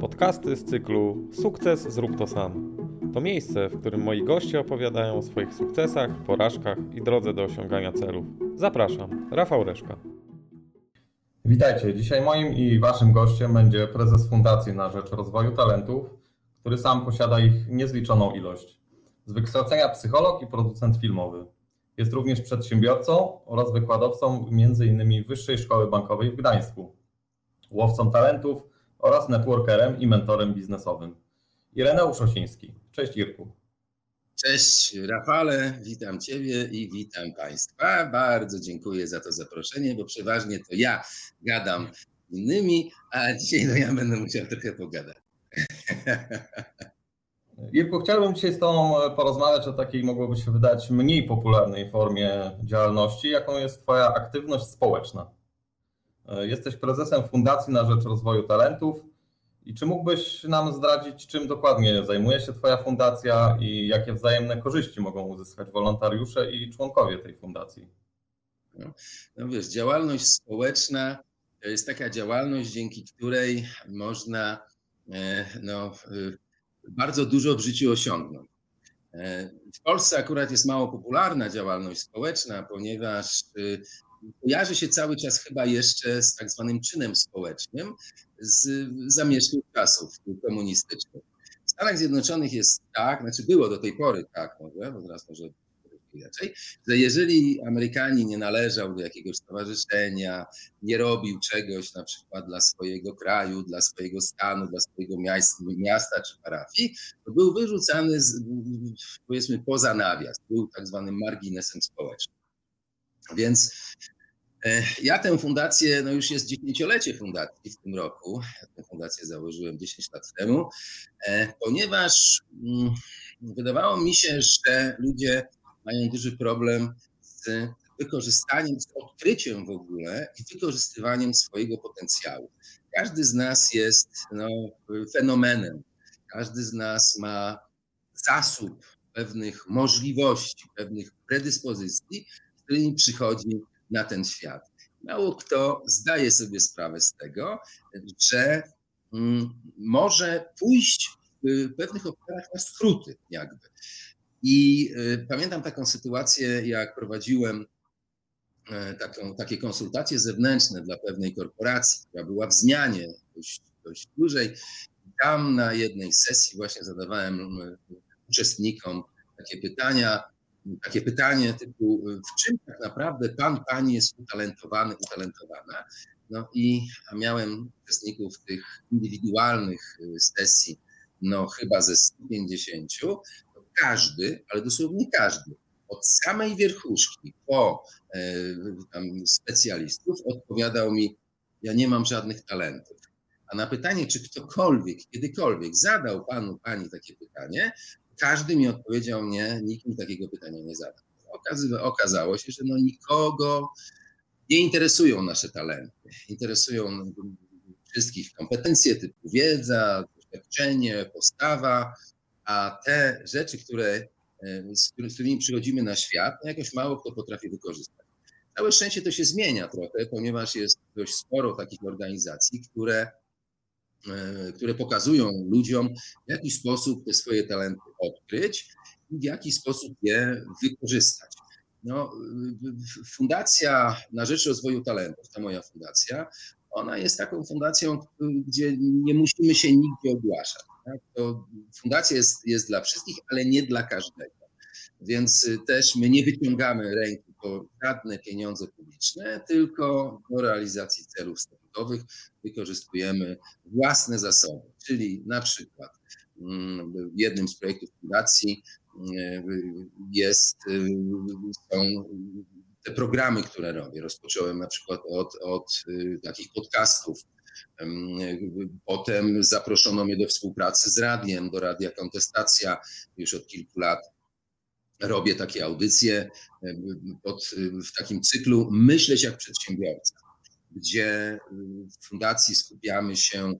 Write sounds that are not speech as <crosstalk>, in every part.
Podcasty z cyklu Sukces zrób to sam. To miejsce, w którym moi goście opowiadają o swoich sukcesach, porażkach i drodze do osiągania celów. Zapraszam, Rafał Reszka. Witajcie. Dzisiaj moim i waszym gościem będzie prezes Fundacji na Rzecz Rozwoju Talentów, który sam posiada ich niezliczoną ilość. Z wykształcenia psycholog i producent filmowy. Jest również przedsiębiorcą oraz wykładowcą m.in. Wyższej Szkoły Bankowej w Gdańsku. Łowcą talentów oraz networkerem i mentorem biznesowym. Ireneusz Osiński. Cześć Irku. Cześć Rafale, witam Ciebie i witam Państwa. Bardzo dziękuję za to zaproszenie, bo przeważnie to ja gadam innymi, a dzisiaj no ja będę musiał trochę pogadać. <laughs> Irku, chciałbym dzisiaj z Tobą porozmawiać o takiej, mogłoby się wydać, mniej popularnej formie działalności, jaką jest Twoja aktywność społeczna. Jesteś prezesem Fundacji na Rzecz Rozwoju Talentów. I czy mógłbyś nam zdradzić, czym dokładnie zajmuje się Twoja fundacja i jakie wzajemne korzyści mogą uzyskać wolontariusze i członkowie tej fundacji? No, no wiesz, działalność społeczna to jest taka działalność, dzięki której można no, bardzo dużo w życiu osiągnąć. W Polsce akurat jest mało popularna działalność społeczna, ponieważ kojarzy się cały czas chyba jeszcze z tak zwanym czynem społecznym z zamierzchłych czasów komunistycznych. W Stanach Zjednoczonych jest tak, znaczy było do tej pory tak może, bo teraz może inaczej, że jeżeli Amerykanin nie należał do jakiegoś stowarzyszenia, nie robił czegoś na przykład dla swojego kraju, dla swojego stanu, dla swojego miasta, miasta czy parafii, to był wyrzucany z, powiedzmy poza nawias, był tak zwanym marginesem społecznym. Więc ja tę fundację, no już jest dziesięciolecie fundacji w tym roku. Ja tę fundację założyłem 10 lat temu, ponieważ wydawało mi się, że ludzie mają duży problem z wykorzystaniem, z odkryciem w ogóle i wykorzystywaniem swojego potencjału. Każdy z nas jest no, fenomenem. Każdy z nas ma zasób pewnych możliwości, pewnych predyspozycji, z którymi przychodzi na ten świat. Mało kto zdaje sobie sprawę z tego, że może pójść w pewnych obszarach na skróty, jakby. I pamiętam taką sytuację, jak prowadziłem taką, takie konsultacje zewnętrzne dla pewnej korporacji, która była w zmianie dość, dość dłużej. Tam na jednej sesji właśnie zadawałem uczestnikom takie pytania, takie pytanie typu, w czym tak naprawdę pan, pani jest utalentowany, utalentowana? No i miałem uczestników tych indywidualnych sesji, no chyba ze 150, każdy, ale dosłownie każdy, od samej wierchuszki po tam, specjalistów odpowiadał mi, ja nie mam żadnych talentów. A na pytanie, czy ktokolwiek, kiedykolwiek zadał panu, pani takie pytanie, każdy mi odpowiedział nie, nikt mi takiego pytania nie zadał. Okazało się, że no nikogo nie interesują nasze talenty. Interesują wszystkich kompetencje typu wiedza, doświadczenie, postawa, a te rzeczy, które, z którymi przychodzimy na świat, no jakoś mało kto potrafi wykorzystać. Całe szczęście to się zmienia trochę, ponieważ jest dość sporo takich organizacji, które które pokazują ludziom, w jaki sposób te swoje talenty odkryć i w jaki sposób je wykorzystać. No, fundacja na rzecz rozwoju talentów, ta moja fundacja, ona jest taką fundacją, gdzie nie musimy się nigdzie ogłaszać. Tak? To fundacja jest, jest dla wszystkich, ale nie dla każdego. Więc też my nie wyciągamy ręki po żadne pieniądze publiczne, tylko do realizacji celów wykorzystujemy własne zasoby, czyli na przykład jednym z projektów fundacji jest, są te programy, które robię. Rozpocząłem na przykład od, od takich podcastów. Potem zaproszono mnie do współpracy z radiem, do Radia Kontestacja już od kilku lat robię takie audycje pod, w takim cyklu Myśleć jak przedsiębiorca, gdzie w fundacji skupiamy się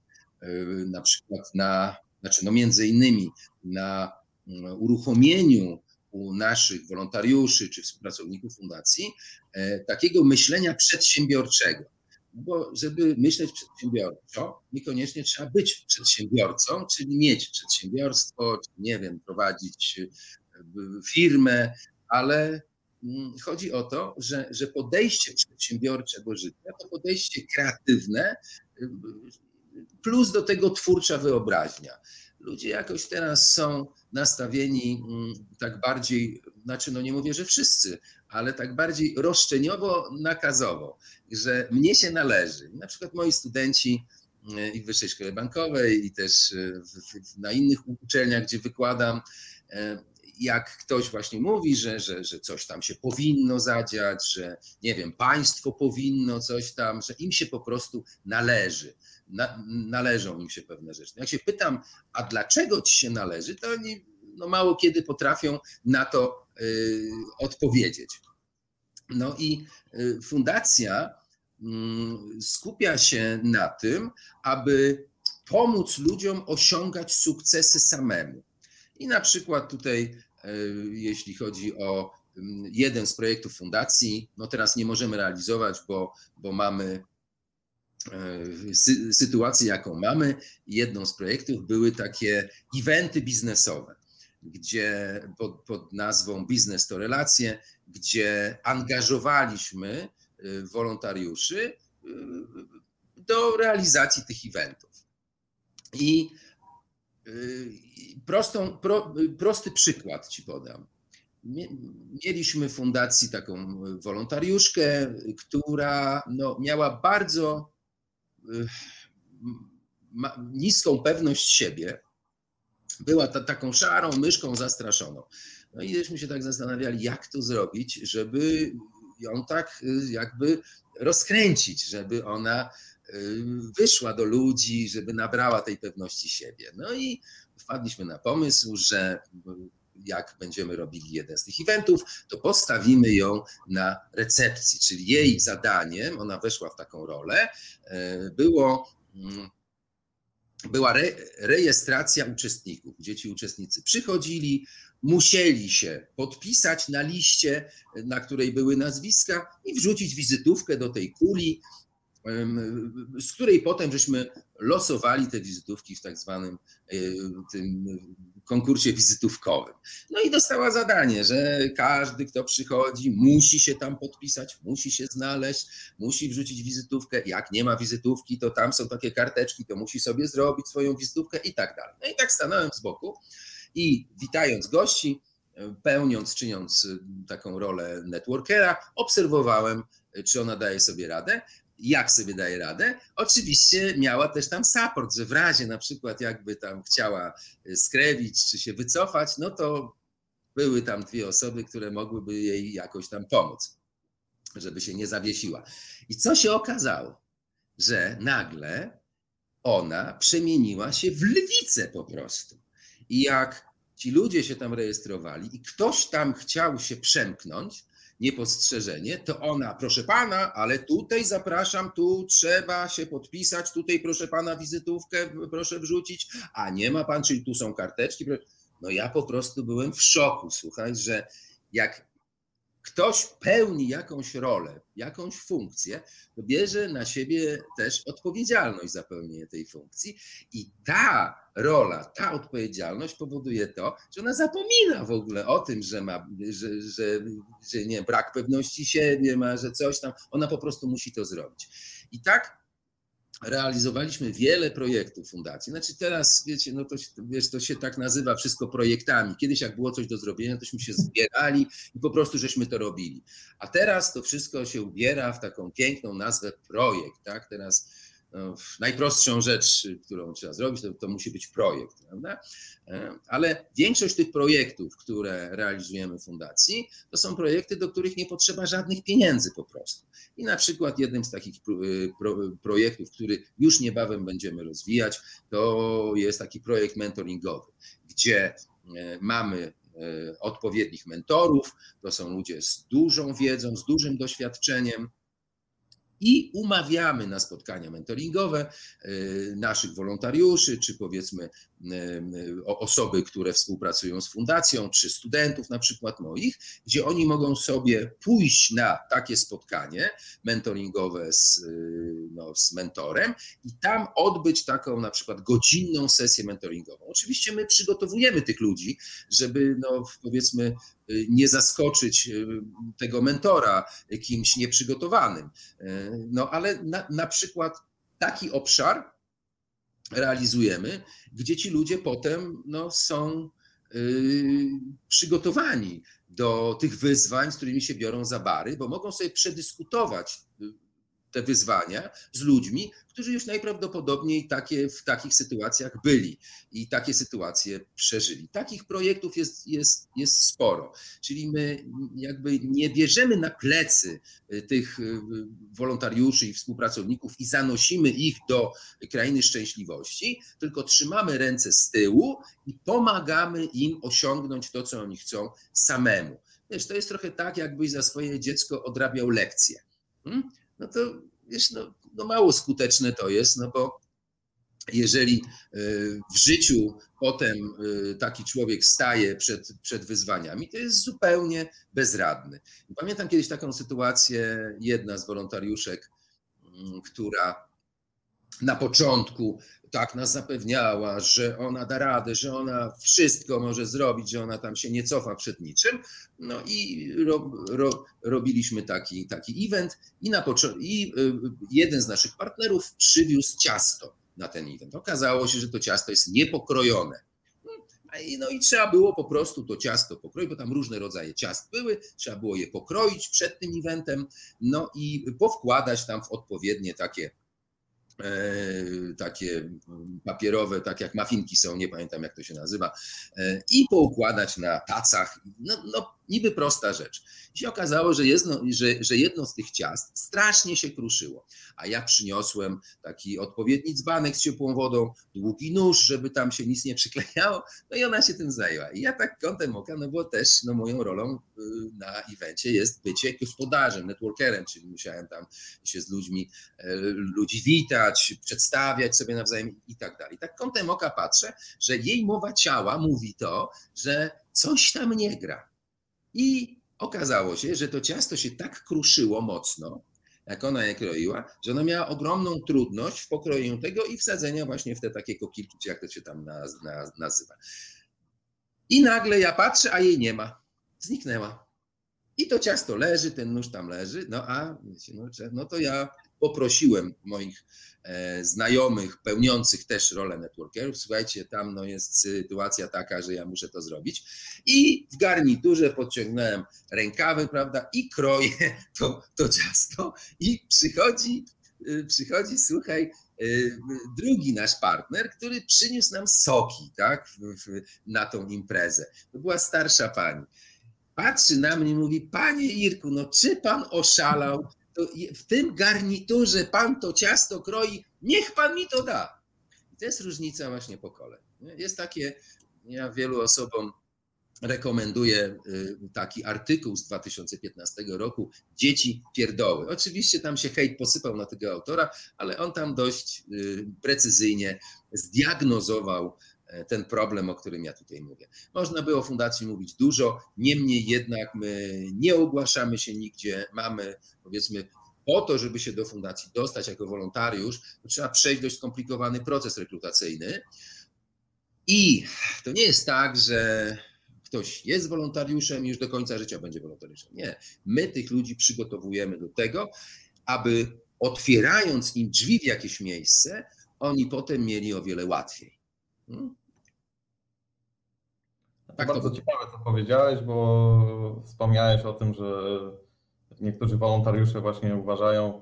na przykład na, znaczy no między innymi na uruchomieniu u naszych wolontariuszy czy współpracowników fundacji takiego myślenia przedsiębiorczego. bo żeby myśleć przedsiębiorczo, niekoniecznie trzeba być przedsiębiorcą, czyli mieć przedsiębiorstwo, czy nie wiem, prowadzić firmę, ale chodzi o to, że, że podejście przedsiębiorcze do życia to podejście kreatywne, plus do tego twórcza wyobraźnia. Ludzie jakoś teraz są nastawieni mm, tak bardziej, znaczy no nie mówię, że wszyscy, ale tak bardziej roszczeniowo, nakazowo, że mnie się należy. Na przykład moi studenci mm, i w Wyższej Szkole Bankowej, i też y, na innych uczelniach, gdzie wykładam, jak ktoś właśnie mówi, że, że, że coś tam się powinno zadziać, że nie wiem, państwo powinno coś tam, że im się po prostu należy. Na, należą im się pewne rzeczy. Jak się pytam, a dlaczego ci się należy, to oni no, mało kiedy potrafią na to y, odpowiedzieć. No i y, fundacja y, skupia się na tym, aby pomóc ludziom osiągać sukcesy samemu. I na przykład tutaj E, jeśli chodzi o mm, jeden z projektów fundacji. No teraz nie możemy realizować, bo, bo mamy e, sy sytuację, jaką mamy. Jedną z projektów były takie eventy biznesowe, gdzie pod, pod nazwą Biznes to relacje, gdzie angażowaliśmy e, wolontariuszy do realizacji tych eventów. I Prostą, pro, prosty przykład ci podam. Mieliśmy w fundacji taką wolontariuszkę, która no, miała bardzo niską pewność siebie. Była ta, taką szarą myszką zastraszoną. No i żeśmy się tak zastanawiali, jak to zrobić, żeby ją tak jakby rozkręcić, żeby ona wyszła do ludzi, żeby nabrała tej pewności siebie. No i wpadliśmy na pomysł, że jak będziemy robili jeden z tych eventów, to postawimy ją na recepcji, czyli jej zadaniem, ona weszła w taką rolę, e, było, mm, była re, rejestracja uczestników, gdzie ci uczestnicy przychodzili, musieli się podpisać na liście, na której były nazwiska i wrzucić wizytówkę do tej kuli, z której potem żeśmy losowali te wizytówki w tak zwanym e, tym konkursie wizytówkowym. No i dostała zadanie, że każdy, kto przychodzi, musi się tam podpisać, musi się znaleźć, musi wrzucić wizytówkę. Jak nie ma wizytówki, to tam są takie karteczki, to musi sobie zrobić swoją wizytówkę i tak dalej. No i tak stanąłem z boku i witając gości, pełniąc, czyniąc taką rolę networkera, obserwowałem, czy ona daje sobie radę jak sobie daje radę. Oczywiście miała też tam support, że w razie na przykład jakby tam chciała y, skrewić czy się wycofać, no to były tam dwie osoby, które mogłyby jej jakoś tam pomóc, żeby się nie zawiesiła. I co się okazało? Że nagle ona przemieniła się w lwicę po prostu. I jak ci ludzie się tam rejestrowali i ktoś tam chciał się przemknąć, niepostrzeżenie, to ona, proszę pana, ale tutaj zapraszam, tu trzeba się podpisać, tutaj proszę pana wizytówkę proszę wrzucić, a nie ma pan, czyli tu są karteczki. No ja po prostu byłem w szoku, słuchaj, że jak ktoś pełni jakąś rolę, jakąś funkcję, to bierze na siebie też odpowiedzialność za pełnienie tej funkcji i ta rola, ta odpowiedzialność powoduje to, że ona zapomina w ogóle o tym, że ma, że, że, że nie, brak pewności siebie ma, że coś tam, ona po prostu musi to zrobić. I tak realizowaliśmy wiele projektów fundacji. Znaczy teraz, wiecie, no to, wiesz, to się tak nazywa wszystko projektami. Kiedyś jak było coś do zrobienia, tośmy się zbierali i po prostu żeśmy to robili. A teraz to wszystko się ubiera w taką piękną nazwę projekt, tak? Teraz najprostszą rzecz, którą trzeba zrobić, to, to musi być projekt, prawda? E, ale większość tych projektów, które realizujemy w fundacji, to są projekty, do których nie potrzeba żadnych pieniędzy po prostu. I na przykład jednym z takich y, projektów, który już niebawem będziemy rozwijać, to jest taki projekt mentoringowy, gdzie e, mamy e, odpowiednich mentorów, to są ludzie z dużą wiedzą, z dużym doświadczeniem, i umawiamy na spotkania mentoringowe y, naszych wolontariuszy, czy powiedzmy osoby, które współpracują z fundacją, czy studentów na przykład moich, gdzie oni mogą sobie pójść na takie spotkanie mentoringowe z, no, z mentorem i tam odbyć taką na przykład godzinną sesję mentoringową. Oczywiście my przygotowujemy tych ludzi, żeby no, powiedzmy nie zaskoczyć tego mentora kimś nieprzygotowanym. No ale na, na przykład taki obszar realizujemy, gdzie ci ludzie potem no, są yy, przygotowani do tych wyzwań, z którymi się biorą za bary, bo mogą sobie przedyskutować te wyzwania z ludźmi, którzy już najprawdopodobniej takie, w takich sytuacjach byli i takie sytuacje przeżyli. Takich projektów jest, jest, jest sporo. Czyli my jakby nie bierzemy na plecy y, tych y, wolontariuszy i współpracowników i zanosimy ich do krainy szczęśliwości, tylko trzymamy ręce z tyłu i pomagamy im osiągnąć to, co oni chcą samemu. Wiesz, to jest trochę tak, jakbyś za swoje dziecko odrabiał lekcje. Hmm? No to wiesz, no, no mało skuteczne to jest, no bo jeżeli e, w życiu potem e, taki człowiek staje przed, przed wyzwaniami, to jest zupełnie bezradny. Pamiętam kiedyś taką sytuację, jedna z wolontariuszek, mm, która na początku tak nas zapewniała, że ona da radę, że ona wszystko może zrobić, że ona tam się nie cofa przed niczym. No i ro, ro, robiliśmy taki, taki event i, na i y, jeden z naszych partnerów przywiózł ciasto na ten event. Okazało się, że to ciasto jest niepokrojone. No i trzeba było po prostu to ciasto pokroić, bo tam różne rodzaje ciast były, trzeba było je pokroić przed tym eventem, no i powkładać tam w odpowiednie takie takie papierowe, tak jak mafinki są, nie pamiętam jak to się nazywa, e, i poukładać na tacach. No, no niby prosta rzecz. I się okazało, że jedno, że, że jedno z tych ciast strasznie się kruszyło, a ja przyniosłem taki odpowiedni dzbanek z ciepłą wodą, długi nóż, żeby tam się nic nie przyklejało, no i ona się tym zajęła. I ja tak kątem oka, no bo też no, moją rolą y, na evencie jest bycie gospodarzem, networkerem, czyli musiałem tam się z ludźmi, e, ludzi witać, przedstawiać sobie nawzajem i tak dalej. Tak kątem oka patrzę, że jej mowa ciała mówi to, że coś tam nie gra i okazało się, że to ciasto się tak kruszyło mocno, jak ona je kroiła, że ona miała ogromną trudność w pokrojeniu tego i wsadzenia właśnie w te takie kokilki, jak to się tam naz, naz, nazywa. I nagle ja patrzę, a jej nie ma. Zniknęła. I to ciasto leży, ten nóż tam leży, no a no, no to ja poprosiłem moich e, znajomych pełniących też rolę networkerów, słuchajcie, tam no jest sytuacja taka, że ja muszę to zrobić i w garniturze podciągnąłem rękawy, prawda, i kroję <laughs> to, to ciasto i przychodzi, y, przychodzi, słuchaj, y, drugi nasz partner, który przyniósł nam soki, tak, na tą imprezę. To była starsza pani. Patrzy na mnie i mówi, panie Irku, no czy pan oszalał? To w tym garniturze pan to ciasto kroi, niech pan mi to da. I to jest różnica właśnie pokoleń. Jest takie, ja wielu osobom rekomenduję y, taki artykuł z 2015 roku Dzieci pierdoły. Oczywiście tam się hejt posypał na tego autora, ale on tam dość y, precyzyjnie zdiagnozował ten problem, o którym ja tutaj mówię. Można by o fundacji mówić dużo, niemniej jednak my nie ogłaszamy się nigdzie, mamy powiedzmy po to, żeby się do fundacji dostać jako wolontariusz, trzeba przejść dość skomplikowany proces rekrutacyjny. I to nie jest tak, że ktoś jest wolontariuszem i już do końca życia będzie wolontariuszem. Nie. My tych ludzi przygotowujemy do tego, aby otwierając im drzwi w jakieś miejsce, oni potem mieli o wiele łatwiej. Hmm? Tak bardzo to... ciekawe, co powiedziałeś, bo wspomniałeś o tym, że niektórzy wolontariusze właśnie uważają,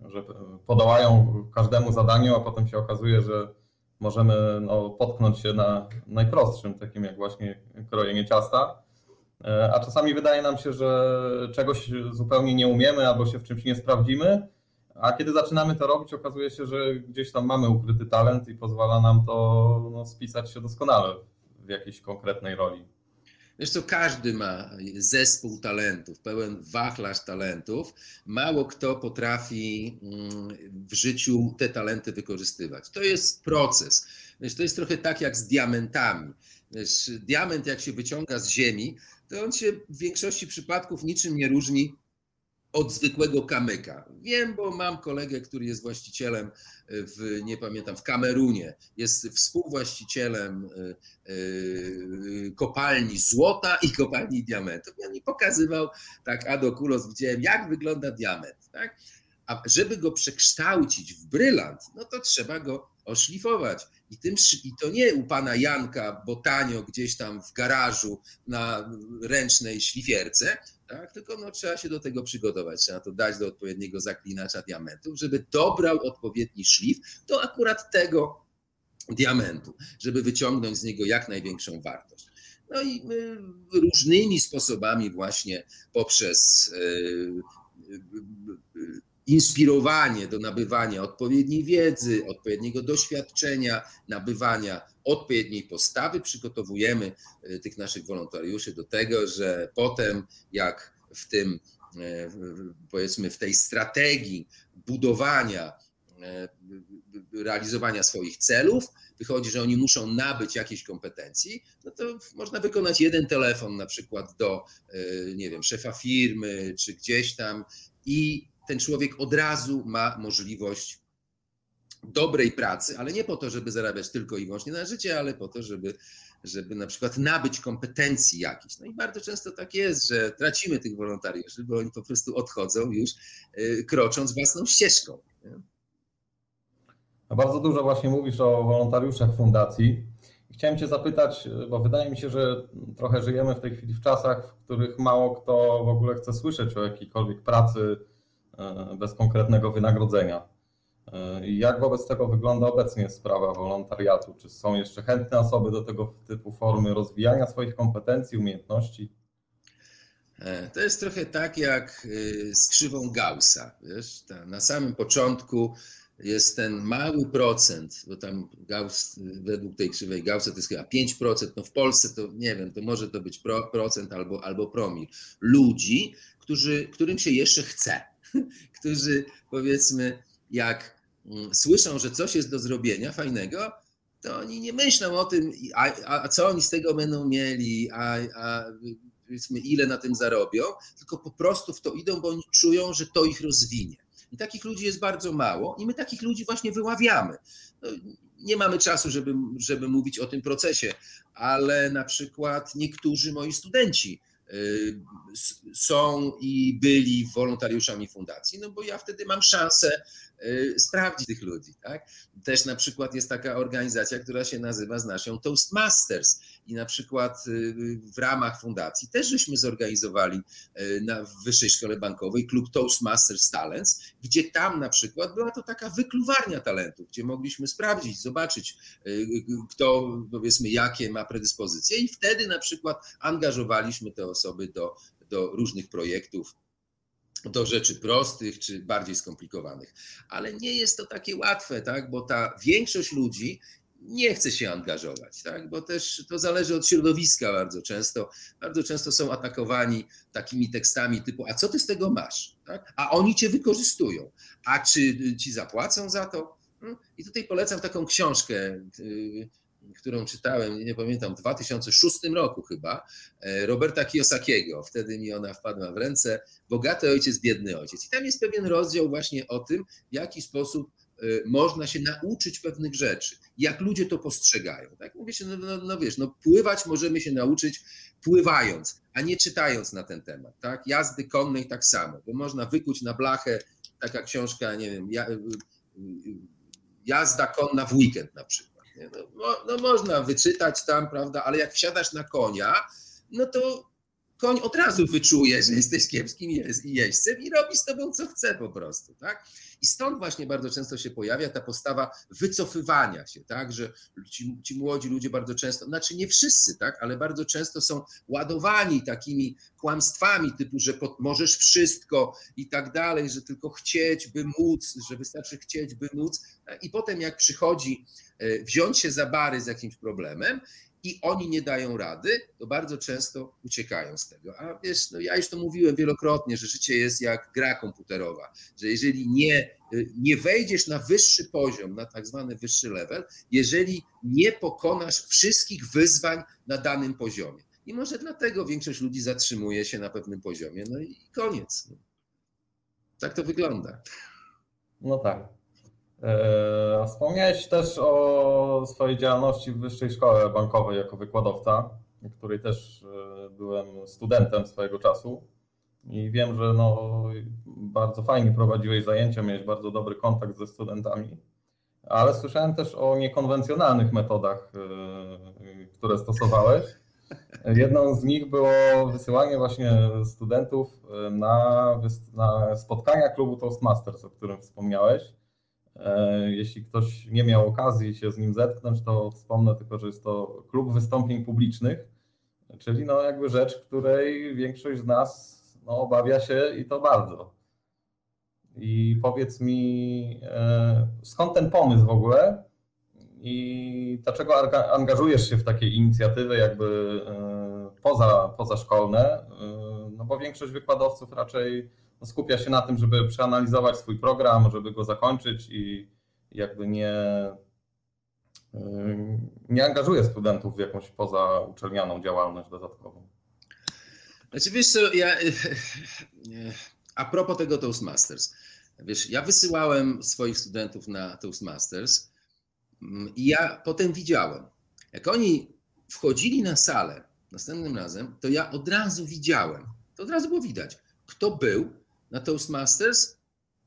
że podołają każdemu zadaniu, a potem się okazuje, że możemy no, potknąć się na najprostszym, takim jak właśnie krojenie ciasta. E, a czasami wydaje nam się, że czegoś zupełnie nie umiemy albo się w czymś nie sprawdzimy, a kiedy zaczynamy to robić, okazuje się, że gdzieś tam mamy ukryty talent i pozwala nam to no, spisać się doskonale w jakiejś konkretnej roli. Co, każdy ma zespół talentów, pełen wachlarz talentów. Mało kto potrafi mm, w życiu te talenty wykorzystywać. To jest proces. Wiesz, to jest trochę tak jak z diamentami. Wiesz, diament jak się wyciąga z ziemi, to on się w większości przypadków niczym nie różni od zwykłego kamyka. Wiem, bo mam kolegę, który jest właścicielem w, nie pamiętam, w Kamerunie, jest współwłaścicielem y, y, kopalni złota i kopalni diamentów. On mi pokazywał, tak ad oculos widziałem, jak wygląda diament. Tak? A żeby go przekształcić w brylant, no to trzeba go oszlifować. I, tym, I to nie u pana Janka, bo tanio gdzieś tam w garażu na ręcznej szlifierce, tak? tylko no, trzeba się do tego przygotować, trzeba to dać do odpowiedniego zaklinacza diamentów, żeby dobrał odpowiedni szlif do akurat tego diamentu, żeby wyciągnąć z niego jak największą wartość. No i różnymi sposobami właśnie poprzez e, inspirowanie do nabywania odpowiedniej wiedzy, odpowiedniego doświadczenia, nabywania odpowiedniej postawy, przygotowujemy e, tych naszych wolontariuszy do tego, że potem jak w tym, e, powiedzmy, w tej strategii budowania, e, realizowania swoich celów, wychodzi, że oni muszą nabyć jakieś kompetencji, no to można wykonać jeden telefon na przykład do, nie wiem, szefa firmy, czy gdzieś tam i ten człowiek od razu ma możliwość dobrej pracy, ale nie po to, żeby zarabiać tylko i wyłącznie na życie, ale po to, żeby, żeby na przykład nabyć kompetencji jakichś. No i bardzo często tak jest, że tracimy tych wolontariuszy, bo oni po prostu odchodzą już y, krocząc własną ścieżką. No bardzo dużo właśnie mówisz o wolontariuszach fundacji. Chciałem Cię zapytać, bo wydaje mi się, że trochę żyjemy w tej chwili w czasach, w których mało kto w ogóle chce słyszeć o jakiejkolwiek pracy E, bez konkretnego wynagrodzenia. E, jak wobec tego wygląda obecnie sprawa wolontariatu? Czy są jeszcze chętne osoby do tego typu formy rozwijania swoich kompetencji, umiejętności? E, to jest trochę tak jak z krzywą Gaussa. Wiesz? Na samym początku jest ten mały procent, bo tam Gauss, według tej krzywej Gaussa to jest chyba 5%, no w Polsce to nie wiem, to może to być procent albo, albo promil ludzi, którzy, którym się jeszcze chce <laughs> którzy powiedzmy, jak słyszą, że coś jest do zrobienia fajnego, to oni nie myślą o tym, a, a co oni z tego będą mieli, a, a ile na tym zarobią, tylko po prostu w to idą, bo oni czują, że to ich rozwinie. I takich ludzi jest bardzo mało, i my takich ludzi właśnie wyławiamy. No, nie mamy czasu, żeby, żeby mówić o tym procesie, ale na przykład niektórzy moi studenci Y, są i byli wolontariuszami fundacji, no bo ja wtedy mam szansę sprawdzić tych ludzi. Tak? Też na przykład jest taka organizacja, która się nazywa z naszą Toastmasters i na przykład y, w ramach fundacji też żeśmy zorganizowali na Wyższej Szkole Bankowej klub Toastmasters Talents, gdzie tam na przykład była to taka wykluwarnia talentów, gdzie mogliśmy sprawdzić, zobaczyć kto powiedzmy jakie ma predyspozycje i wtedy na przykład angażowaliśmy te osoby do, do różnych projektów do rzeczy prostych czy bardziej skomplikowanych. Ale nie jest to takie łatwe, tak? bo ta większość ludzi nie chce się angażować, tak? bo też to zależy od środowiska bardzo często. Bardzo często są atakowani takimi tekstami typu, a co ty z tego masz? Tak? A oni cię wykorzystują. A czy ci zapłacą za to? Hmm? I tutaj polecam taką książkę y, którą czytałem, nie pamiętam, w 2006 roku chyba, e, Roberta Kiyosakiego. Wtedy mi ona wpadła w ręce. Bogaty ojciec, biedny ojciec. I tam jest pewien rozdział właśnie o tym, w jaki sposób e, można się nauczyć pewnych rzeczy, jak ludzie to postrzegają. Tak mówię się, no, no, no wiesz, no pływać możemy się nauczyć pływając, a nie czytając na ten temat. Tak? Jazdy konnej tak samo, bo można wykuć na blachę, taka książka, nie wiem, jazda konna w weekend na przykład. No, no, można wyczytać tam, prawda, ale jak wsiadasz na konia, no to koń od razu wyczuje, że jesteś kiepskim jeźdźcem i robi z tobą co chce po prostu, tak? I stąd właśnie bardzo często się pojawia ta postawa wycofywania się, tak? Że ci, ci młodzi ludzie bardzo często, znaczy nie wszyscy, tak? Ale bardzo często są ładowani takimi kłamstwami typu, że możesz wszystko i tak dalej, że tylko chcieć, by móc, że wystarczy chcieć, by móc. I potem jak przychodzi e, wziąć się za bary z jakimś problemem i oni nie dają rady, to bardzo często uciekają z tego. A wiesz, no ja już to mówiłem wielokrotnie, że życie jest jak gra komputerowa, że jeżeli nie, nie wejdziesz na wyższy poziom, na tak zwany wyższy level, jeżeli nie pokonasz wszystkich wyzwań na danym poziomie. I może dlatego większość ludzi zatrzymuje się na pewnym poziomie, no i koniec. Tak to wygląda. No tak. E, wspomniałeś też o swojej działalności w Wyższej Szkole Bankowej jako wykładowca, której też e, byłem studentem swojego czasu. I wiem, że no, bardzo fajnie prowadziłeś zajęcia, miałeś bardzo dobry kontakt ze studentami, ale słyszałem też o niekonwencjonalnych metodach, e, które stosowałeś. Jedną z nich było wysyłanie właśnie studentów na, na spotkania klubu Toastmasters, o którym wspomniałeś. E, jeśli ktoś nie miał okazji się z nim zetknąć, to wspomnę tylko, że jest to klub wystąpień publicznych, czyli no jakby rzecz, której większość z nas no, obawia się i to bardzo. I powiedz mi, e, skąd ten pomysł w ogóle i dlaczego angażujesz się w takie inicjatywy jakby e, poza, pozaszkolne? No bo większość wykładowców raczej skupia się na tym, żeby przeanalizować swój program, żeby go zakończyć i jakby nie, nie angażuje studentów w jakąś pozauczelnianą działalność dodatkową. Znaczy wiesz co, ja <laughs> a propos tego Toastmasters, wiesz, ja wysyłałem swoich studentów na Toastmasters mm, i ja potem widziałem, jak oni wchodzili na salę następnym razem, to ja od razu widziałem, to od razu było widać, kto był, na Toastmasters,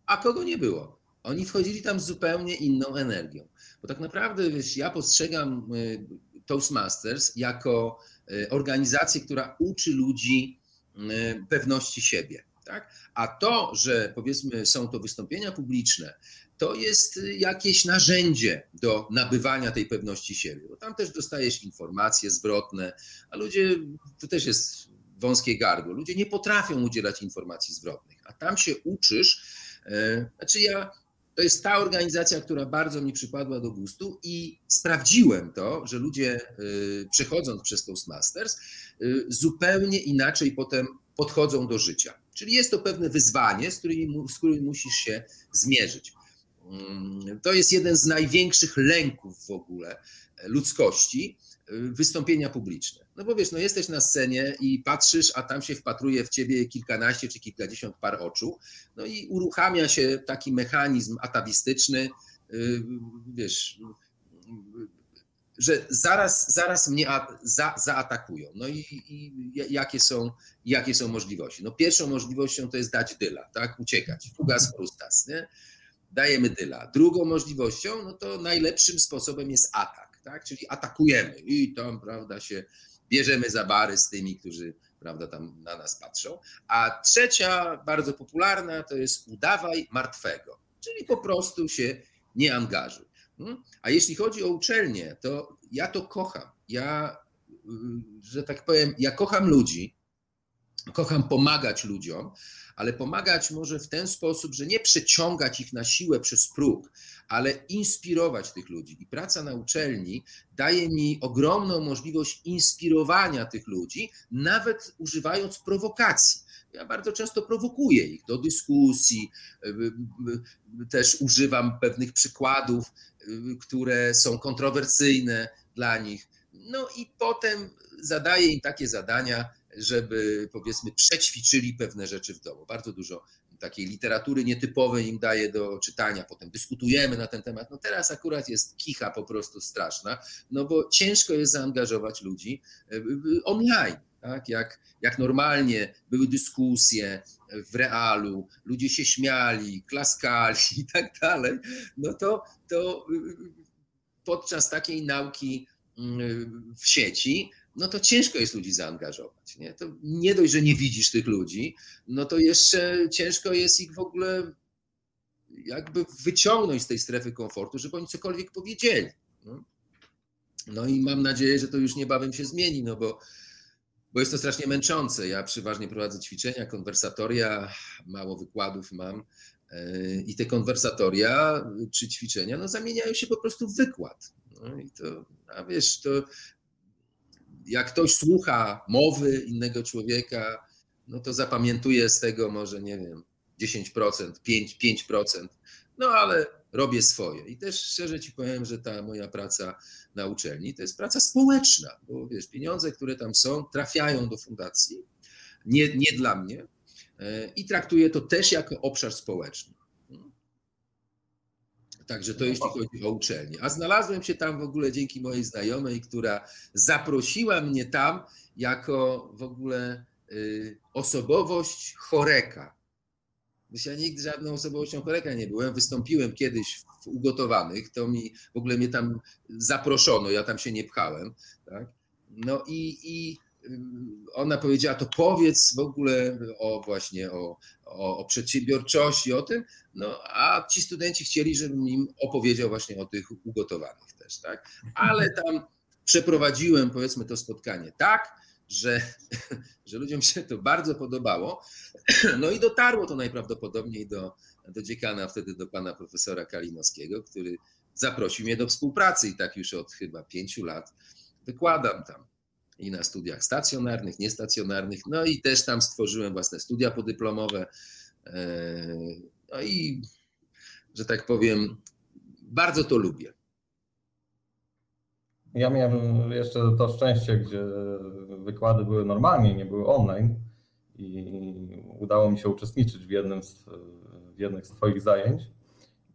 a kogo nie było. Oni wchodzili tam z zupełnie inną energią. Bo tak naprawdę, wiesz, ja postrzegam y, Toastmasters jako y, organizację, która uczy ludzi y, pewności siebie. Tak? A to, że powiedzmy są to wystąpienia publiczne, to jest jakieś narzędzie do nabywania tej pewności siebie. Bo tam też dostajesz informacje zwrotne, a ludzie, to też jest wąskie gardło. Ludzie nie potrafią udzielać informacji zwrotnych, a tam się uczysz. E, znaczy ja, to jest ta organizacja, która bardzo mi przypadła do gustu i sprawdziłem to, że ludzie e, przechodząc przez Toastmasters e, zupełnie inaczej potem podchodzą do życia. Czyli jest to pewne wyzwanie, z którym, z którym musisz się zmierzyć. Mm, to jest jeden z największych lęków w ogóle ludzkości, wystąpienia publiczne. No bo wiesz, no jesteś na scenie i patrzysz, a tam się wpatruje w ciebie kilkanaście czy kilkadziesiąt par oczu, no i uruchamia się taki mechanizm atawistyczny, y, wiesz, że zaraz, zaraz mnie za, zaatakują. No i, i, jakie, są, jakie są możliwości? No pierwszą możliwością to jest dać dyla, tak, uciekać, fugas frustas, nie? Dajemy dyla. Drugą możliwością, no to najlepszym sposobem jest atak, tak, czyli atakujemy i tam, prawda, się bierzemy za bary z tymi, którzy prawda, tam na nas patrzą. A trzecia, bardzo popularna, to jest udawaj martwego, czyli po prostu się nie angażuj. Hmm? A jeśli chodzi o uczelnię, to ja to kocham. Ja, y, że tak powiem, ja kocham ludzi, kocham pomagać ludziom, ale pomagać może w ten sposób, że nie przeciągać ich na siłę przez próg, ale inspirować tych ludzi. I praca na uczelni daje mi ogromną możliwość inspirowania tych ludzi, nawet używając prowokacji. Ja bardzo często prowokuję ich do dyskusji, y, y, też używam pewnych przykładów, które są kontrowersyjne dla nich. No i potem zadaję im takie zadania, żeby powiedzmy przećwiczyli pewne rzeczy w domu. Bardzo dużo takiej literatury nietypowej im daje do czytania, potem dyskutujemy na ten temat. No teraz akurat jest kicha po prostu straszna, no bo ciężko jest zaangażować ludzi e, online. Tak? Jak, jak normalnie były dyskusje w realu, ludzie się śmiali, klaskali i tak dalej, no to, to podczas takiej nauki mm, w sieci no to ciężko jest ludzi zaangażować. Nie? To nie dość, że nie widzisz tych ludzi, no to jeszcze ciężko jest ich w ogóle jakby wyciągnąć z tej strefy komfortu, żeby oni cokolwiek powiedzieli. No, no i mam nadzieję, że to już niebawem się zmieni, no bo, bo jest to strasznie męczące. Ja przeważnie prowadzę ćwiczenia, konwersatoria, mało wykładów mam e, i te konwersatoria czy ćwiczenia no, zamieniają się po prostu w wykład. No i to, a wiesz, to jak ktoś słucha mowy innego człowieka, no to zapamiętuje z tego może, nie wiem, 10%, 5%, 5%, no ale robię swoje. I też szczerze ci powiem, że ta moja praca na uczelni to jest praca społeczna, bo wiesz, pieniądze, które tam są, trafiają do fundacji, nie, nie dla mnie, e, i traktuję to też jako obszar społeczny. Także to jeśli chodzi o uczelnię. A znalazłem się tam w ogóle dzięki mojej znajomej, która zaprosiła mnie tam jako w ogóle y, osobowość choreka. Ja nigdy żadną osobowością choreka nie byłem. Wystąpiłem kiedyś w ugotowanych, to mi w ogóle mnie tam zaproszono, ja tam się nie pchałem. Tak? No i, i ona powiedziała, to powiedz w ogóle o właśnie o, o, o, przedsiębiorczości, o tym, no a ci studenci chcieli, żebym im opowiedział właśnie o tych ugotowanych też, tak? Ale tam przeprowadziłem powiedzmy to spotkanie tak, że, <laughs> że ludziom się to bardzo podobało. <clears throat> No i dotarło to najprawdopodobniej do, do dziekana, wtedy do pana profesora Kalinowskiego, który zaprosił mnie do współpracy i tak już od chyba pięciu lat wykładam tam i na studiach stacjonarnych, niestacjonarnych. No i też tam stworzyłem własne studia podyplomowe. E, no i, że tak powiem, bardzo to lubię. Ja miałem jeszcze to szczęście, gdzie wykłady były normalnie, nie były online i udało mi się uczestniczyć w jednym z, w jednych z Twoich zajęć.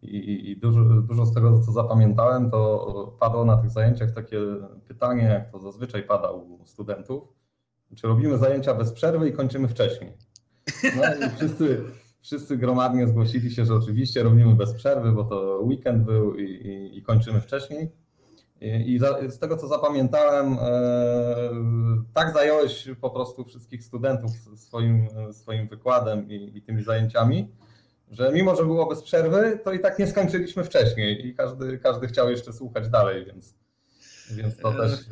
I, i dużo, dużo z tego, co zapamiętałem, to padło na tych zajęciach takie pytanie, jak to zazwyczaj pada u studentów, czy robimy zajęcia bez przerwy i kończymy wcześniej. No i wszyscy, wszyscy gromadnie zgłosili się, że oczywiście robimy bez przerwy, bo to weekend był i, i, i kończymy wcześniej. I, z tego, co zapamiętałem, e, tak zająłeś po prostu wszystkich studentów swoim, swoim wykładem i tymi zajęciami, że mimo, że było bez przerwy, to i tak nie skończyliśmy wcześniej i każdy, każdy chciał jeszcze słuchać dalej, więc, więc to też e,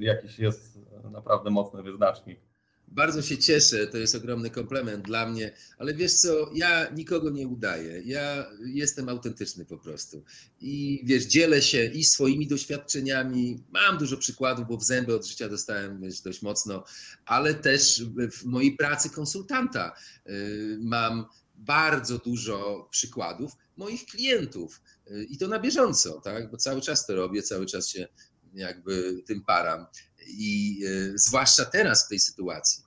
jakiś jest naprawdę mocny wyznacznik. Bardzo się cieszę, to jest ogromny komplement dla mnie, ale wiesz co, ja nikogo nie udaję. Ja jestem autentyczny po prostu. I wiesz, dzielę się i swoimi doświadczeniami. Mam dużo przykładów, bo w zęby od życia dostałem wiesz, dość mocno, ale też w mojej pracy konsultanta y, mam bardzo dużo przykładów moich klientów y, i to na bieżąco, tak? bo cały czas to robię, cały czas się jakby tym param. I y, zwłaszcza teraz w tej sytuacji,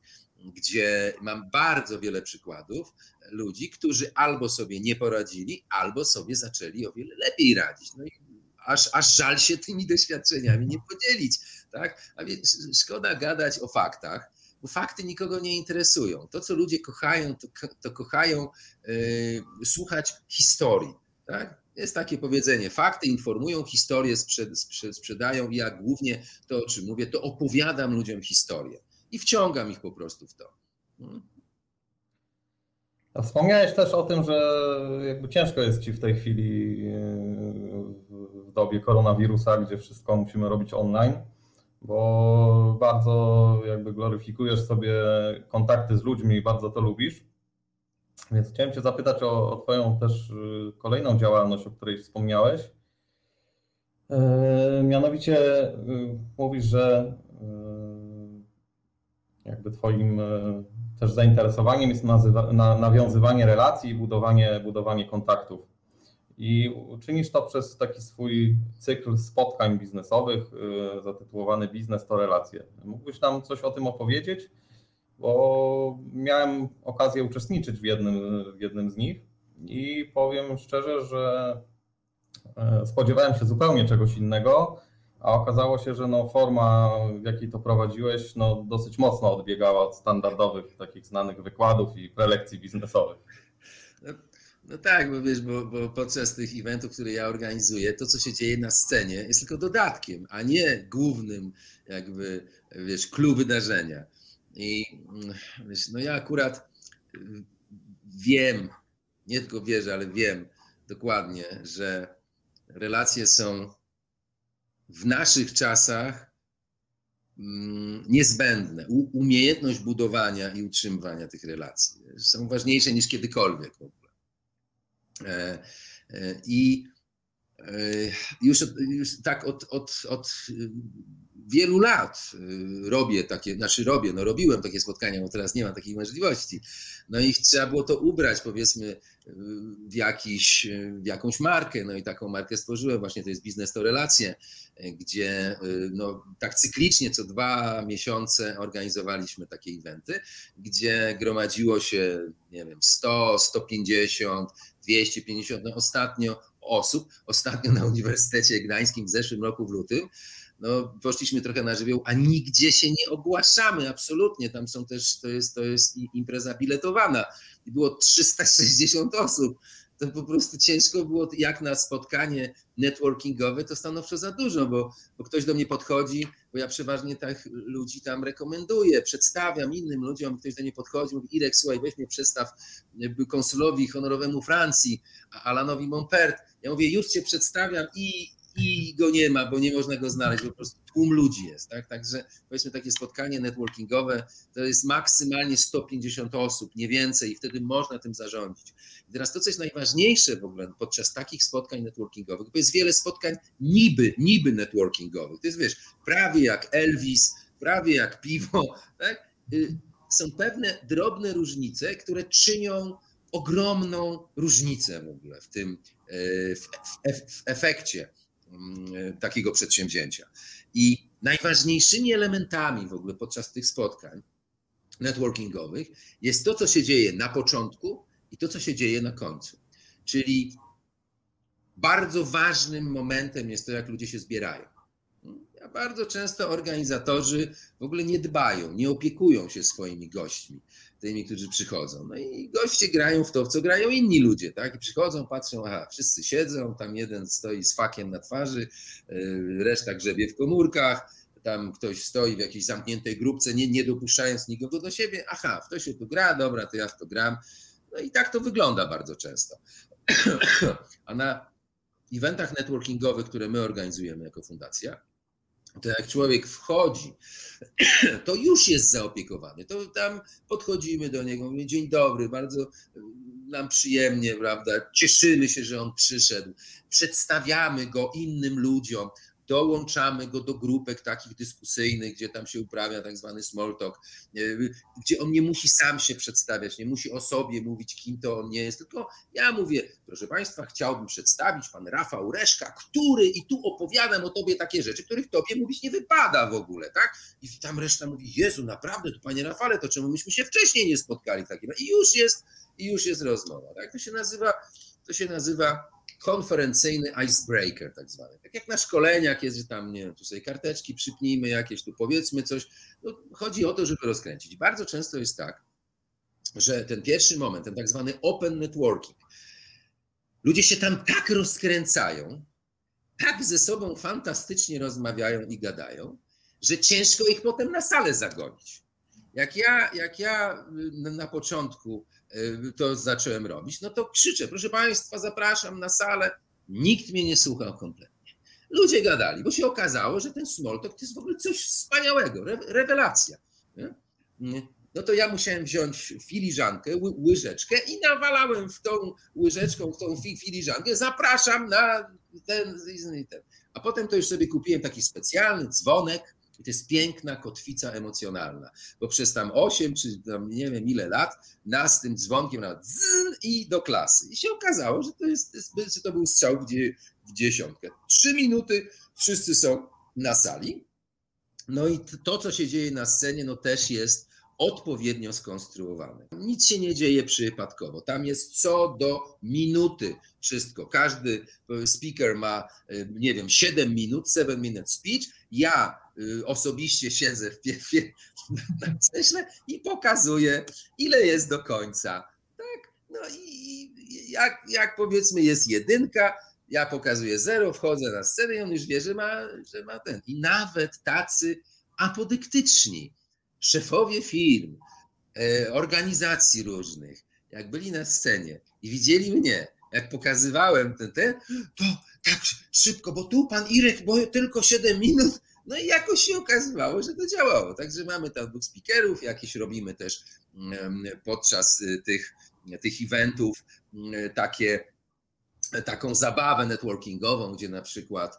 gdzie mam bardzo wiele przykładów ludzi, którzy albo sobie nie poradzili, albo sobie zaczęli o wiele lepiej radzić. No i aż, aż żal się tymi doświadczeniami nie podzielić. Tak? A więc szkoda gadać o faktach, bo fakty nikogo nie interesują. To, co ludzie kochają, to, to kochają yy, słuchać historii. Tak? Jest takie powiedzenie: fakty informują, historię sprzed, sprzed, sprzedają. Ja głównie to, o czym mówię, to opowiadam ludziom historię i wciągam ich po prostu w to. Hmm. A wspomniałeś też o tym, że jakby ciężko jest ci w tej chwili yy, w dobie koronawirusa, gdzie wszystko musimy robić online bo bardzo jakby gloryfikujesz sobie kontakty z ludźmi i bardzo to lubisz. Więc chciałem Cię zapytać o, o Twoją też y, kolejną działalność, o której wspomniałeś. E, mianowicie y, mówisz, że y, jakby Twoim też zainteresowaniem jest nazywa, na, nawiązywanie relacji i budowanie, budowanie kontaktów. I czynisz to przez taki swój cykl spotkań biznesowych y, zatytułowany Biznes to relacje. Mógłbyś nam coś o tym opowiedzieć? Bo miałem okazję uczestniczyć w jednym, w jednym z nich i powiem szczerze, że e, spodziewałem się zupełnie czegoś innego, a okazało się, że no forma, w jakiej to prowadziłeś, no dosyć mocno odbiegała od standardowych takich znanych wykładów i prelekcji biznesowych. No tak, bo wiesz, bo, bo podczas tych eventów, które ja organizuję, to co się dzieje na scenie jest tylko dodatkiem, a nie głównym jakby, wiesz, clue wydarzenia. I wiesz, no ja akurat wiem, nie tylko wierzę, ale wiem dokładnie, że relacje są w naszych czasach mm, niezbędne. Umiejętność budowania i utrzymywania tych relacji są ważniejsze niż kiedykolwiek. E, e, I e, już, już tak od, od, od wielu lat robię takie, znaczy robię, no robiłem takie spotkania, bo teraz nie ma takiej możliwości. No i trzeba było to ubrać, powiedzmy, w, jakiś, w jakąś markę. No i taką markę stworzyłem, właśnie to jest biznes to relacje, gdzie no, tak cyklicznie co dwa miesiące organizowaliśmy takie eventy, gdzie gromadziło się, nie wiem, 100, 150, 250, no ostatnio osób, ostatnio na Uniwersytecie Gdańskim w zeszłym roku w lutym, no, poszliśmy trochę na żywioł, a nigdzie się nie ogłaszamy, absolutnie. Tam są też, to jest, to jest impreza biletowana i było 360 osób. To po prostu ciężko było, jak na spotkanie networkingowe, to stanowczo za dużo, bo, bo ktoś do mnie podchodzi, bo ja przeważnie tak ludzi tam rekomenduję, przedstawiam innym ludziom, ktoś do mnie podchodzi, mówi Irek, słuchaj, weź mnie przedstaw konsulowi honorowemu Francji, Alanowi Montpert. Ja mówię, już cię przedstawiam i, i go nie ma, bo nie można go znaleźć, po prostu tłum ludzi jest. Tak? Także powiedzmy takie spotkanie networkingowe to jest maksymalnie 150 osób, nie więcej, i wtedy można tym zarządzić. I teraz to, co jest najważniejsze w ogóle podczas takich spotkań networkingowych, bo jest wiele spotkań niby, niby networkingowych. To jest, wiesz, prawie jak Elvis, prawie jak piwo, tak? Y, są pewne drobne różnice, które czynią ogromną różnicę w ogóle w tym y, w, w, w efekcie takiego przedsięwzięcia. I najważniejszymi elementami w ogóle podczas tych spotkań networkingowych jest to, co się dzieje na początku i to, co się dzieje na końcu. Czyli bardzo ważnym momentem jest to, jak ludzie się zbierają. Bardzo często organizatorzy w ogóle nie dbają, nie opiekują się swoimi gośćmi tymi, którzy przychodzą. No i goście grają w to, w co grają inni ludzie, tak? I przychodzą, patrzą, aha, wszyscy siedzą, tam jeden stoi z fakiem na twarzy, y, reszta grzebie w komórkach, tam ktoś stoi w jakiejś zamkniętej grupce, nie, nie dopuszczając nikogo do siebie, aha, w to się tu gra, dobra, to ja w to gram. No i tak to wygląda bardzo często. <clears throat> A na eventach networkingowych, które my organizujemy jako fundacja, to jak człowiek wchodzi, <clears throat> to już jest zaopiekowany. To tam podchodzimy do niego, mówimy dzień dobry, bardzo nam przyjemnie, prawda? Cieszymy się, że on przyszedł. Przedstawiamy go innym ludziom dołączamy go do grupek takich dyskusyjnych, gdzie tam się uprawia tak zwany small talk, gdzie on nie musi sam się przedstawiać, nie musi o sobie mówić, kim to on nie jest, tylko ja mówię, proszę Państwa, chciałbym przedstawić pan Rafał Reszka, który i tu opowiadam o tobie takie rzeczy, których tobie mówić nie wypada w ogóle, tak? I tam reszta mówi, Jezu, naprawdę, to panie Rafale, to czemu myśmy się wcześniej nie spotkali w takim... I już jest, i już jest rozmowa, tak? To się nazywa, to się nazywa konferencyjny icebreaker tak zwany. Tak jak na szkoleniach jest, że tam, nie wiem, tu sobie karteczki przypnijmy jakieś, tu powiedzmy coś. No, chodzi o to, żeby rozkręcić. Bardzo często jest tak, że ten pierwszy moment, ten tak zwany open networking, ludzie się tam tak rozkręcają, tak ze sobą fantastycznie rozmawiają i gadają, że ciężko ich potem na salę zagonić. Jak ja, jak ja na początku to zacząłem robić, no to krzyczę, proszę Państwa, zapraszam na salę. Nikt mnie nie słuchał kompletnie. Ludzie gadali, bo się okazało, że ten small talk to jest w ogóle coś wspaniałego, rewelacja. No to ja musiałem wziąć filiżankę, łyżeczkę i nawalałem w tą łyżeczką, w tą filiżankę, zapraszam na ten, ten. A potem to już sobie kupiłem taki specjalny dzwonek, i to jest piękna kotwica emocjonalna, bo przez tam 8 czy tam nie wiem ile lat nas tym dzwonkiem na dzn i do klasy. I się okazało, że to, jest, że to był strzał w dziesiątkę. Trzy minuty, wszyscy są na sali. No i to, co się dzieje na scenie, no też jest odpowiednio skonstruowane. Nic się nie dzieje przypadkowo. Tam jest co do minuty wszystko. Każdy speaker ma, nie wiem, 7 minut, 7 minut speech. Ja osobiście siedzę w piewie na krześle i pokazuję, ile jest do końca. Tak? No i jak, jak powiedzmy jest jedynka, ja pokazuję zero, wchodzę na scenę i on już wie, że ma, że ma ten. I nawet tacy apodyktyczni, szefowie firm, e, organizacji różnych, jak byli na scenie i widzieli mnie, jak pokazywałem ten, ten, to tak szybko, bo tu pan Irek, bo tylko 7 minut, no i jakoś się okazywało, że to działało. Także mamy tam dwóch speakerów, jakieś robimy też podczas y, tych, tych eventów takie, taką zabawę networkingową, gdzie na przykład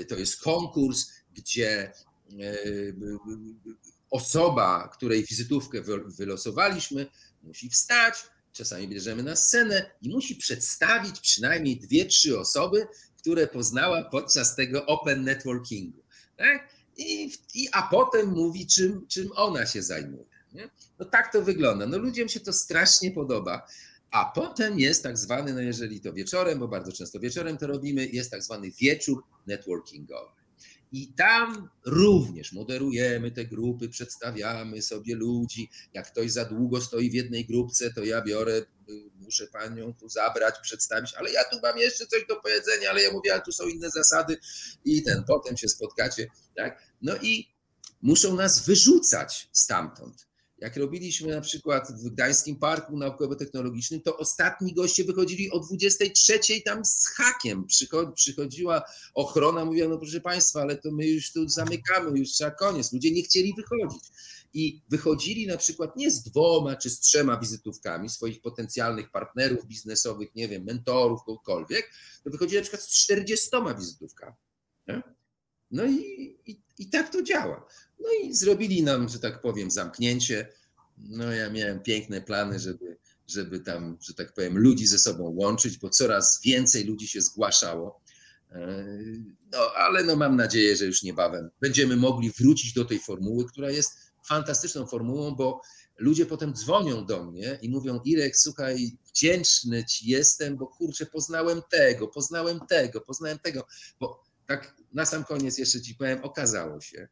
y, to jest konkurs, gdzie osoba, której wizytówkę wylosowaliśmy, musi wstać, czasami bierzemy na scenę i musi przedstawić przynajmniej dwie, trzy osoby, które poznała podczas tego open networkingu. Tak? I, i, a potem mówi, czym, czym ona się zajmuje. Nie? No tak to wygląda. No ludziom się to strasznie podoba. A potem jest tak zwany, no jeżeli to wieczorem, bo bardzo często wieczorem to robimy, jest tak zwany wieczór networkingowy. I tam również moderujemy te grupy, przedstawiamy sobie ludzi. Jak ktoś za długo stoi w jednej grupce, to ja biorę, y, muszę panią tu zabrać, przedstawić, ale ja tu mam jeszcze coś do powiedzenia, ale ja mówię, ale tu są inne zasady i ten, potem się spotkacie, tak? No i muszą nas wyrzucać stamtąd. Jak robiliśmy na przykład w Gdańskim Parku Naukowo-Technologicznym, to ostatni goście wychodzili o 23 tam z hakiem. Przychodziła ochrona, mówiła, no proszę Państwa, ale to my już tu zamykamy, już trzeba koniec. Ludzie nie chcieli wychodzić. I wychodzili na przykład nie z dwoma czy z trzema wizytówkami swoich potencjalnych partnerów biznesowych, nie wiem, mentorów, kogokolwiek, to wychodzili na przykład z 40 wizytówkami. No i, i, i tak to działa. No i zrobili nam, że tak powiem, zamknięcie. No ja miałem piękne plany, żeby, żeby tam, że tak powiem, ludzi ze sobą łączyć, bo coraz więcej ludzi się zgłaszało. E, no ale no mam nadzieję, że już niebawem będziemy mogli wrócić do tej formuły, która jest fantastyczną formułą, bo ludzie potem dzwonią do mnie i mówią: Irek, słuchaj, wdzięczny ci jestem, bo kurczę, poznałem tego, poznałem tego, poznałem tego. Bo tak na sam koniec jeszcze ci powiem, okazało się,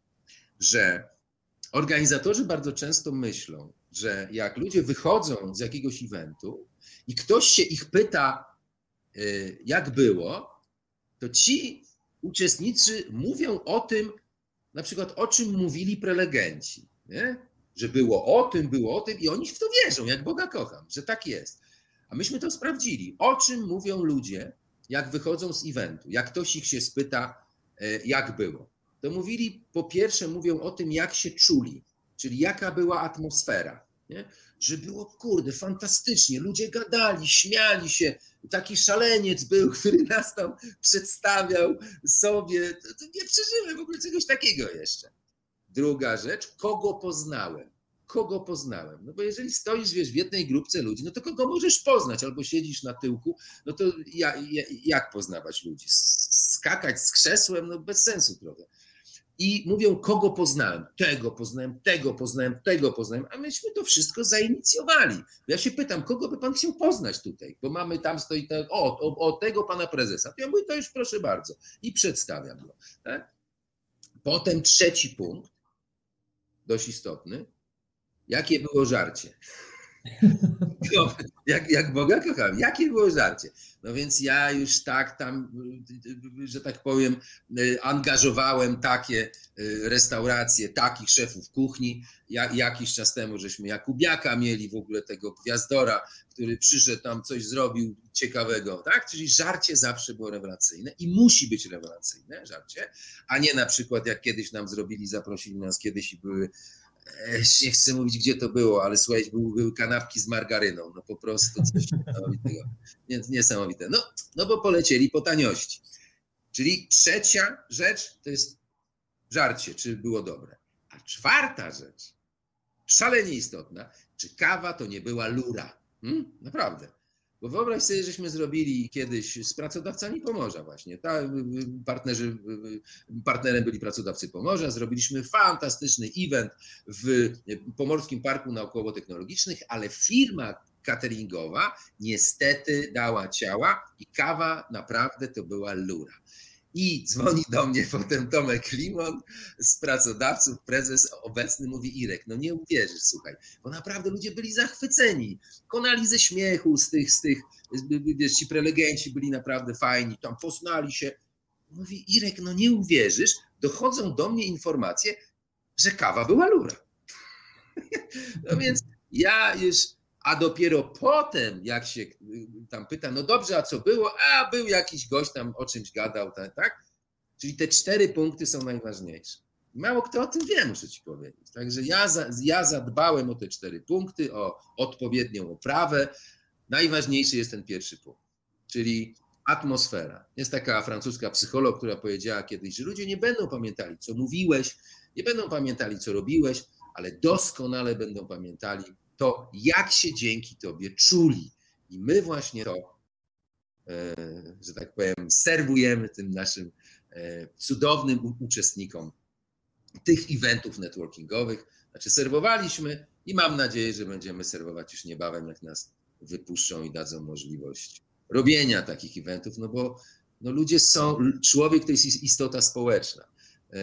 że organizatorzy bardzo często myślą, że jak ludzie wychodzą z jakiegoś eventu i ktoś się ich pyta, y, jak było, to ci uczestnicy mówią o tym, na przykład o czym mówili prelegenci, nie? że było o tym, było o tym i oni w to wierzą, jak Boga kocham, że tak jest. A myśmy to sprawdzili. O czym mówią ludzie, jak wychodzą z eventu, jak ktoś ich się spyta, jak było to mówili, po pierwsze mówią o tym, jak się czuli, czyli jaka była atmosfera. Nie? Że było, kurde, fantastycznie, ludzie gadali, śmiali się. Taki szaleniec był, <laughs> który nas tam przedstawiał sobie. To, to nie przeżyłem w ogóle czegoś takiego jeszcze. Druga rzecz, kogo poznałem? Kogo poznałem? No bo jeżeli stoisz, wiesz, w jednej grupce ludzi, no to kogo możesz poznać? Albo siedzisz na tyłku, no to ja, ja, jak poznawać ludzi? Skakać z krzesłem? No bez sensu trochę i mówią, kogo poznałem. Tego poznałem, tego poznałem, tego poznałem, a myśmy to wszystko zainicjowali. Ja się pytam, kogo by pan chciał poznać tutaj? Bo mamy tam stoi, te, o, o, o, tego pana prezesa. To ja mówię, to już proszę bardzo. I przedstawiam go. Tak? Potem trzeci punkt, dość istotny. Jakie było żarcie? <laughs> jak, jak Boga kocham, jakie było żarcie? No więc ja już tak tam, że tak powiem, angażowałem takie restauracje, takich szefów kuchni. Ja, jakiś czas temu żeśmy Jakubiaka mieli, w ogóle tego gwiazdora, który przyszedł tam, coś zrobił ciekawego, tak? Czyli żarcie zawsze było rewelacyjne i musi być rewelacyjne żarcie, a nie na przykład jak kiedyś nam zrobili, zaprosili nas kiedyś i były nie chcę mówić, gdzie to było, ale słuchajcie, były, były kanapki z margaryną, no po prostu coś <laughs> niesamowitego. Niesamowite. No, no bo polecieli po taniości. Czyli trzecia rzecz to jest żarcie, czy było dobre. A czwarta rzecz, szalenie istotna, czy kawa to nie była lura. Hmm? Naprawdę. Bo wyobraź sobie, żeśmy zrobili kiedyś z pracodawcami Pomorza właśnie. Ta, y, y, partnerzy, y, partnerem byli pracodawcy Pomorza. Zrobiliśmy fantastyczny event w Pomorskim Parku Naukowo-Technologicznych, ale firma cateringowa niestety dała ciała i kawa naprawdę to była lura. I dzwoni do mnie <laughs> potem Tomek Limon z pracodawców, prezes obecny mówi Irek, no nie uwierzysz, słuchaj, bo naprawdę ludzie byli zachwyceni, konali ze śmiechu z tych, z tych, wiesz, ci prelegenci byli naprawdę fajni, tam poznali się. Mówi Irek, no nie uwierzysz, dochodzą do mnie informacje, że kawa była lura. <laughs> No więc ja już a dopiero potem, jak się y, tam pyta, no dobrze, a co było? A był jakiś gość tam o czymś gadał, tak? Czyli te cztery punkty są najważniejsze. Mało kto o tym wie, muszę ci powiedzieć. Także ja, za, ja zadbałem o te cztery punkty, o odpowiednią oprawę. Najważniejszy jest ten pierwszy punkt, czyli atmosfera. Jest taka francuska psycholog, która powiedziała kiedyś, że ludzie nie będą pamiętali, co mówiłeś, nie będą pamiętali, co robiłeś, ale doskonale będą pamiętali to, jak się dzięki tobie czuli. I my właśnie to, e, że tak powiem, serwujemy tym naszym e, cudownym uczestnikom tych eventów networkingowych. Znaczy, serwowaliśmy i mam nadzieję, że będziemy serwować już niebawem, jak nas wypuszczą i dadzą możliwość robienia takich eventów, no bo no ludzie są, człowiek to jest istota społeczna. E,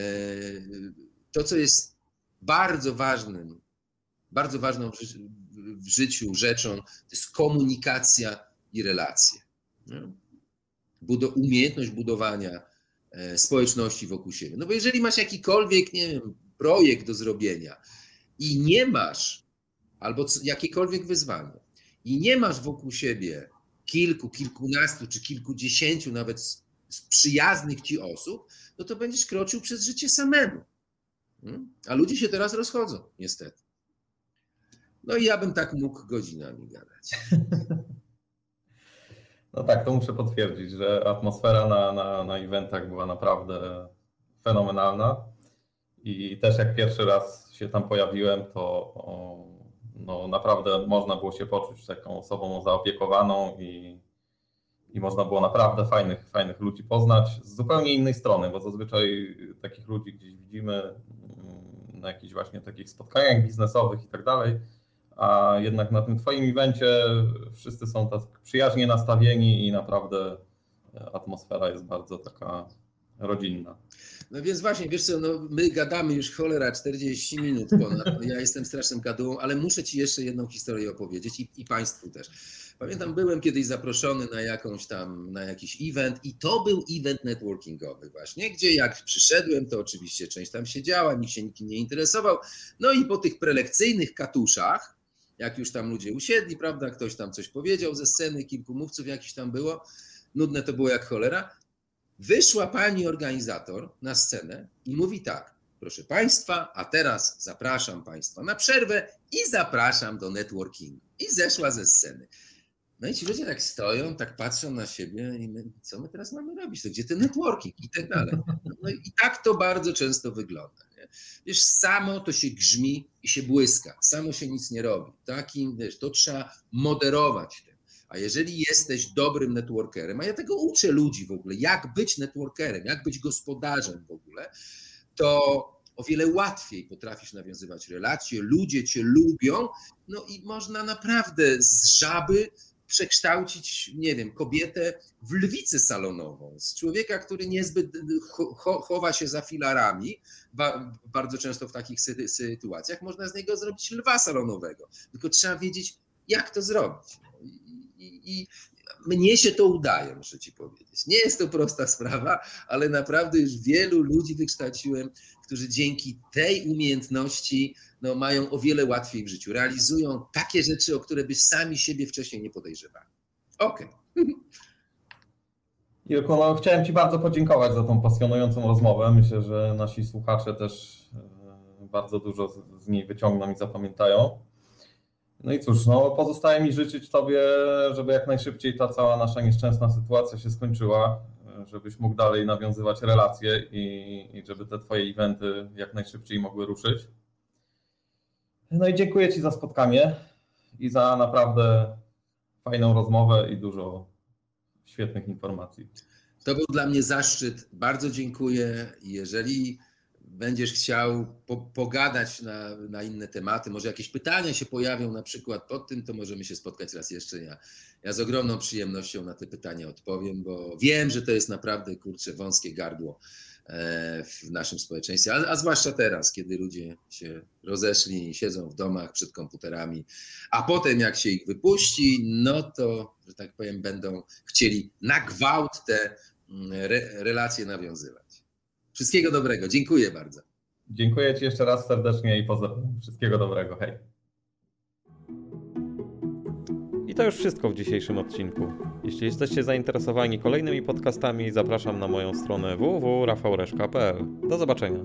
to, co jest bardzo ważnym, bardzo ważną w życiu rzeczą, to jest komunikacja i relacje. umiejętność budowania e, społeczności wokół siebie. No bo jeżeli masz jakikolwiek, nie wiem, projekt do zrobienia i nie masz, albo jakiekolwiek wyzwanie, i nie masz wokół siebie kilku, kilkunastu czy kilkudziesięciu nawet przyjaznych ci osób, no to będziesz kroczył przez życie samemu. Hmm? A ludzie się teraz rozchodzą, niestety. No i ja bym tak mógł godzinami gadać. <laughs> No tak, to muszę potwierdzić, że atmosfera na, na, na eventach była naprawdę fenomenalna. I też jak pierwszy raz się tam pojawiłem, to no, naprawdę można było się poczuć taką osobą zaopiekowaną i, i można było naprawdę fajnych, fajnych ludzi poznać z zupełnie innej strony, bo zazwyczaj takich ludzi gdzieś widzimy mm, na jakichś właśnie takich spotkaniach biznesowych i tak dalej, a jednak na tym Twoim evencie wszyscy są tak przyjaźnie nastawieni i naprawdę atmosfera jest bardzo taka rodzinna. No więc właśnie, wiesz co, no my gadamy już cholera 40 minut ponad, no ja jestem strasznym gadułą, ale muszę Ci jeszcze jedną historię opowiedzieć i, i Państwu też. Pamiętam, byłem kiedyś zaproszony na jakąś tam, na jakiś event i to był event networkingowy właśnie, gdzie jak przyszedłem, to oczywiście część tam siedziała, nikt się nikim nie interesował. No i po tych prelekcyjnych katuszach, jak już tam ludzie usiedli, prawda, ktoś tam coś powiedział ze sceny, kilku mówców jakiś tam było, nudne to było jak cholera, Wyszła pani organizator na scenę i mówi tak: Proszę Państwa, a teraz zapraszam Państwa na przerwę i zapraszam do networkingu. I zeszła ze sceny. No i ci ludzie tak stoją, tak patrzą na siebie i my, co my teraz mamy robić? To gdzie ten networking i tak dalej. No i tak to bardzo często wygląda. Wiesz, samo to się grzmi i się błyska, samo się nic nie robi. Takim, wiesz, to trzeba moderować. A jeżeli jesteś dobrym networkerem, a ja tego uczę ludzi w ogóle, jak być networkerem, jak być gospodarzem w ogóle, to o wiele łatwiej potrafisz nawiązywać relacje, ludzie cię lubią, no i można naprawdę z żaby przekształcić, nie wiem, kobietę w lwicę salonową, z człowieka, który niezbyt chowa się za filarami, bardzo często w takich sytuacjach można z niego zrobić lwa salonowego, tylko trzeba wiedzieć, jak to zrobić. I mnie się to udaje, muszę ci powiedzieć. Nie jest to prosta sprawa, ale naprawdę już wielu ludzi wykształciłem, którzy dzięki tej umiejętności no, mają o wiele łatwiej w życiu. Realizują takie rzeczy, o które by sami siebie wcześniej nie podejrzewali. Okej. <laughs> Okay. No, chciałem Ci bardzo podziękować za tą pasjonującą rozmowę. Myślę, że nasi słuchacze też e, bardzo dużo z niej wyciągną i zapamiętają. No i cóż, no pozostaje mi życzyć Tobie, żeby jak najszybciej ta cała nasza nieszczęsna sytuacja się skończyła, żebyś mógł dalej nawiązywać relacje i, i żeby te Twoje eventy jak najszybciej mogły ruszyć. No i dziękuję Ci za spotkanie i za naprawdę fajną rozmowę i dużo świetnych informacji. To był dla mnie zaszczyt. Bardzo dziękuję. Jeżeli będziesz chciał po, pogadać na, na inne tematy, może jakieś pytania się pojawią na przykład pod tym, to możemy się spotkać raz jeszcze. Ja, ja z ogromną przyjemnością na te pytania odpowiem, bo wiem, że to jest naprawdę kurczę wąskie gardło e, w naszym społeczeństwie, a, a, zwłaszcza teraz, kiedy ludzie się rozeszli i siedzą w domach przed komputerami, a potem jak się ich wypuści, no to, że tak powiem, będą chcieli na gwałt te mm, re, relacje nawiązywać. Wszystkiego dobrego. Dziękuję bardzo. Dziękuję Ci jeszcze raz serdecznie i pozdrawiam. Wszystkiego dobrego. Hej. I to już wszystko w dzisiejszym odcinku. Jeśli jesteście zainteresowani kolejnymi podcastami, zapraszam na moją stronę www.rafałreszka.pl. Do zobaczenia.